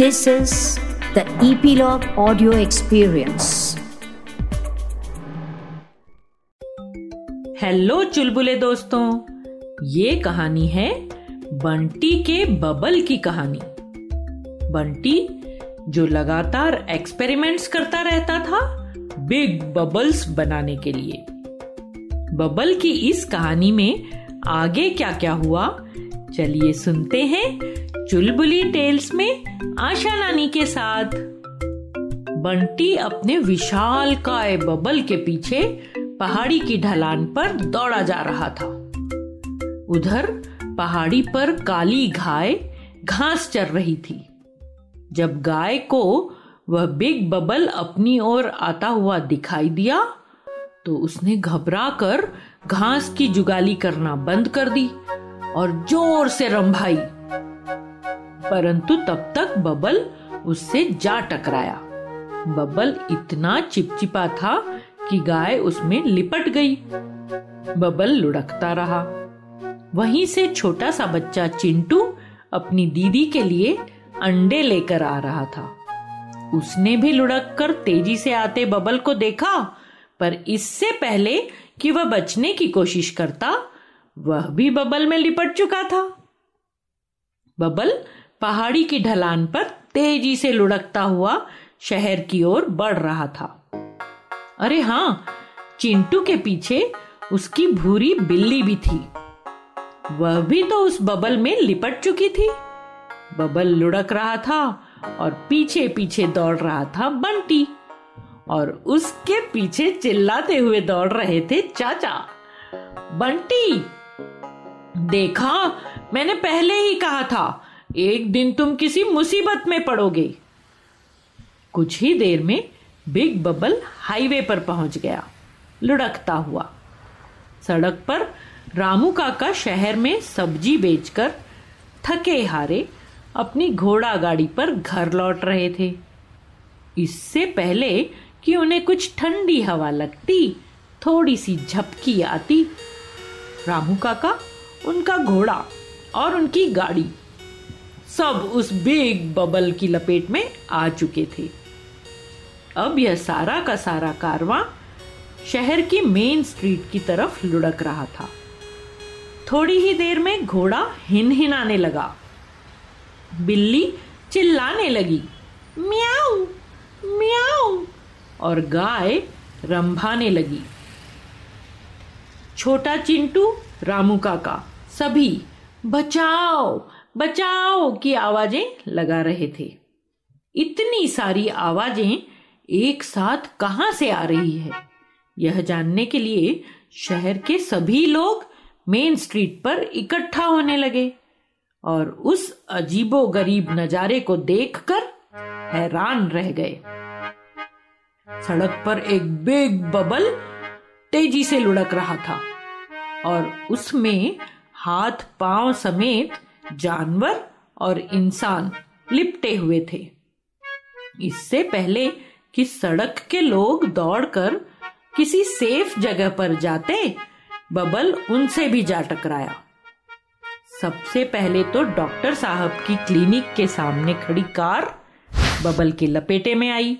This is the Epilogue Audio Experience. Hello चुलबुले दोस्तों। ये कहानी है बंटी के बबल की कहानी। बंटी, जो लगातार एक्सपेरिमेंट्स करता रहता था बिग बबल्स बनाने के लिए। बबल की इस कहानी में आगे क्या क्या हुआ चलिए सुनते हैं चुलबुली टेल्स में आशा नानी के साथ। बंटी अपने विशाल काय बबल के पीछे पहाड़ी की ढलान पर दौड़ा जा रहा था। उधर पहाड़ी पर काली गाय घास चर रही थी। जब गाय को वह बिग बबल अपनी ओर आता हुआ दिखाई दिया तो उसने घबरा कर घास की जुगाली करना बंद कर दी। और ज़ोर से रंभाई। परंतु तब तक बबल उससे जा टकराया। बबल इतना चिपचिपा था कि गाय उसमें लिपट गई। बबल लुढ़कता रहा। वहीं से छोटा सा बच्चा चिंटू अपनी दीदी के लिए अंडे लेकर आ रहा था। उसने भी लुढ़क कर तेज़ी से आते बबल को देखा, पर इससे पहले कि वह बचने की कोशिश करता वह भी बबल में लिपट चुका था। बबल पहाड़ी की ढलान पर तेज़ी से लुढ़कता हुआ शहर की ओर बढ़ रहा था। अरे हाँ, चिंटू के पीछे उसकी भूरी बिल्ली भी थी। वह भी तो उस बबल में लिपट चुकी थी। बबल लुढ़क रहा था और पीछे पीछे दौड़ रहा था बंटी और उसके पीछे चिल्लाते हुए दौड़ रहे थे चाचा। बंटी! देखा? मैंने पहले ही कहा था, एक दिन तुम किसी मुसीबत में पड़ोगे। कुछ ही देर में बिग बबल हाईवे पर पहुँच गया। लुढ़कता हुआ। सड़क पर रामू काका शहर में सब्ज़ी बेचकर थके हारे अपनी घोड़ा गाड़ी पर घर लौट रहे थे। इससे पहले कि उन्हें कुछ ठंडी हवा लगती, थोड़ी सी झपकी आती, रामू काका उनका घोड़ा और उनकी गाड़ी। सब उस बिग बबल की लपेट में आ चुके थे। अब यह सारा का सारा कारवां शहर की मेन स्ट्रीट की तरफ़ लुढ़क रहा था। थोड़ी ही देर में घोड़ा हिन हिनाने लगा। बिल्ली चिल्लाने लगी, म्याऊ म्याऊ, और गाय रंभाने लगी। छोटा चिंटू रामू काका, सभी बचाओ बचाओ की आवाज़ें लगा रहे थे। इतनी सारी आवाज़ें एक साथ कहाँ से आ रही है? यह जानने के लिए शहर के सभी लोग मेन स्ट्रीट पर इकट्ठा होने लगे और उस अजीबो गरीब नजारे को देखकर हैरान रह गए। सड़क पर एक बिग बबल तेज़ी से लुढ़क रहा था। और उसमें हाथ पाँव समेत जानवर और इंसान लिपटे हुए थे। इससे पहले कि सड़क के लोग दौड़कर किसी सेफ़ जगह पर जाते, बबल उनसे भी जा टकराया। सबसे पहले तो डॉक्टर साहब की क्लिनिक के सामने खड़ी कार बबल के लपेटे में आई।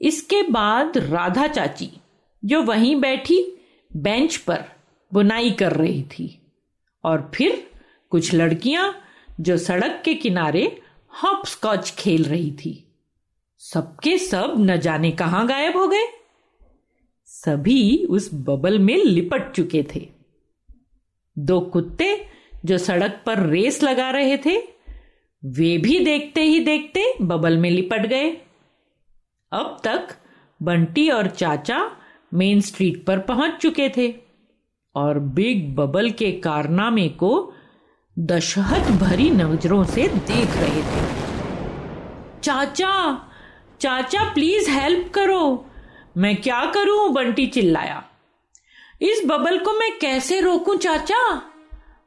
इसके बाद राधा चाची, जो वहीं बैठी बेंच पर बुनाई कर रही थी और फिर कुछ लड़कियाँ जो सड़क के किनारे हॉप स्कॉच खेल रही थी। सबके सब न जाने कहाँ गायब हो गए। सभी उस बबल में लिपट चुके थे। दो कुत्ते जो सड़क पर रेस लगा रहे थे, वे भी देखते ही देखते बबल में लिपट गए। अब तक बंटी और चाचा मेन स्ट्रीट पर पहुँच चुके थे और बिग बबल के कारनामे को दशहत भरी नज़रों से देख रहे थे। चाचा चाचा प्लीज़ हेल्प करो। मैं क्या करूँ? बंटी चिल्लाया। इस बबल को मैं कैसे रोकूं, चाचा?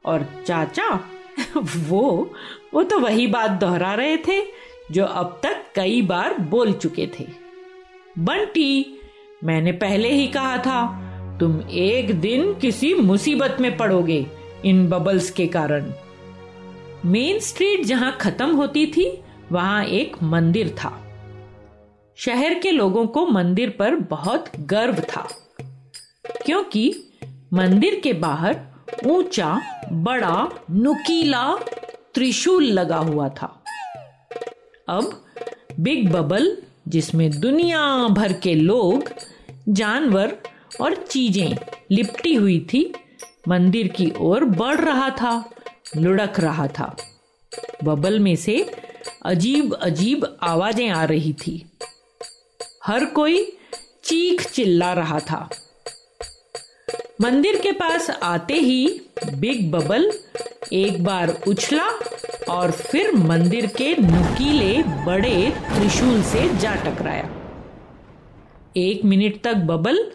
और चाचा, वो वो तो वही बात दोहरा रहे थे, जो अब तक कई बार बोल चुके थे। बंटी मैंने पहले ही कहा था, तुम एक दिन किसी मुसीबत में पड़ोगे इन बबल्स के कारण। मेन स्ट्रीट जहाँ खत्म होती थी, वहाँ एक मंदिर था। शहर के लोगों को मंदिर पर बहुत गर्व था, क्योंकि मंदिर के बाहर ऊँचा, बड़ा, नुकीला त्रिशूल लगा हुआ था। अब बिग बबल, जिसमें दुनिया भर के लोग जानवर और चीज़ें लिपटी हुई थी। मंदिर की ओर बढ़ रहा था, लुढ़क रहा था। बबल में से अजीब अजीब आवाज़ें आ रही थी। हर कोई चीख चिल्ला रहा था। मंदिर के पास आते ही बिग बबल एक बार उछला और फिर मंदिर के नुकीले बड़े त्रिशूल से जा टकराया। एक मिनट तक बबल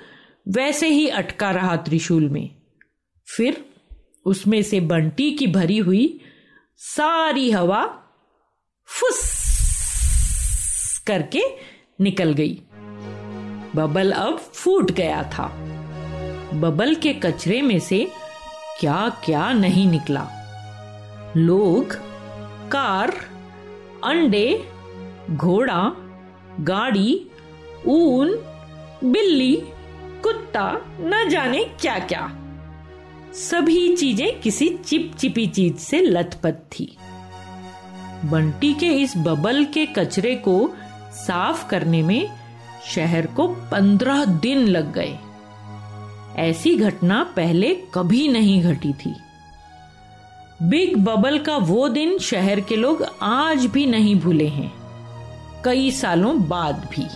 वैसे ही अटका रहा त्रिशूल में। फिर उसमें से बंटी की भरी हुई सारी हवा फुस करके निकल गई। बबल अब फूट गया था। बबल के कचरे में से क्या क्या नहीं निकला। लोग, कार, अंडे, घोड़ा, गाड़ी ऊन, बिल्ली, कुत्ता, न जाने क्या क्या सभी चीज़ें किसी चिपचिपी चीज़ से लथपथ थी। बंटी के इस बबल के कचरे को साफ़ करने में शहर को पंद्रह दिन लग गए। ऐसी घटना पहले कभी नहीं घटी थी। बिग बबल का वो दिन शहर के लोग आज भी नहीं भूले हैं। कई सालों बाद भी।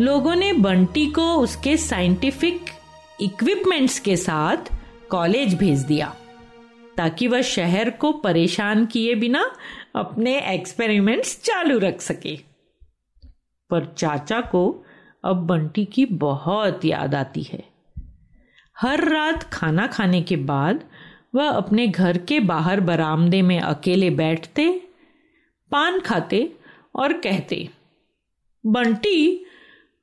लोगों ने बंटी को उसके साइंटिफिक इक्विपमेंट्स के साथ कॉलेज भेज दिया, ताकि वह शहर को परेशान किए बिना अपने एक्सपेरिमेंट्स चालू रख सके। पर चाचा को अब बंटी की बहुत याद आती है। हर रात खाना खाने के बाद वह अपने घर के बाहर बरामदे में अकेले बैठते, पान खाते और कहते, बंटी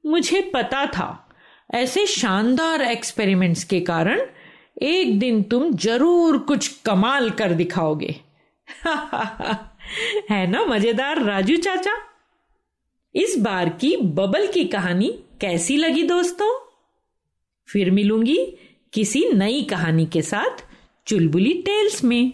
मुझे पता था। ऐसे शानदार एक्सपेरिमेंट्स के कारण एक दिन तुम ज़रूर कुछ कमाल कर दिखाओगे। है ना मज़ेदार राजू चाचा? इस बार की बबल की कहानी कैसी लगी दोस्तों? फिर मिलूँगी किसी नई कहानी के साथ चुलबुली टेल्स में।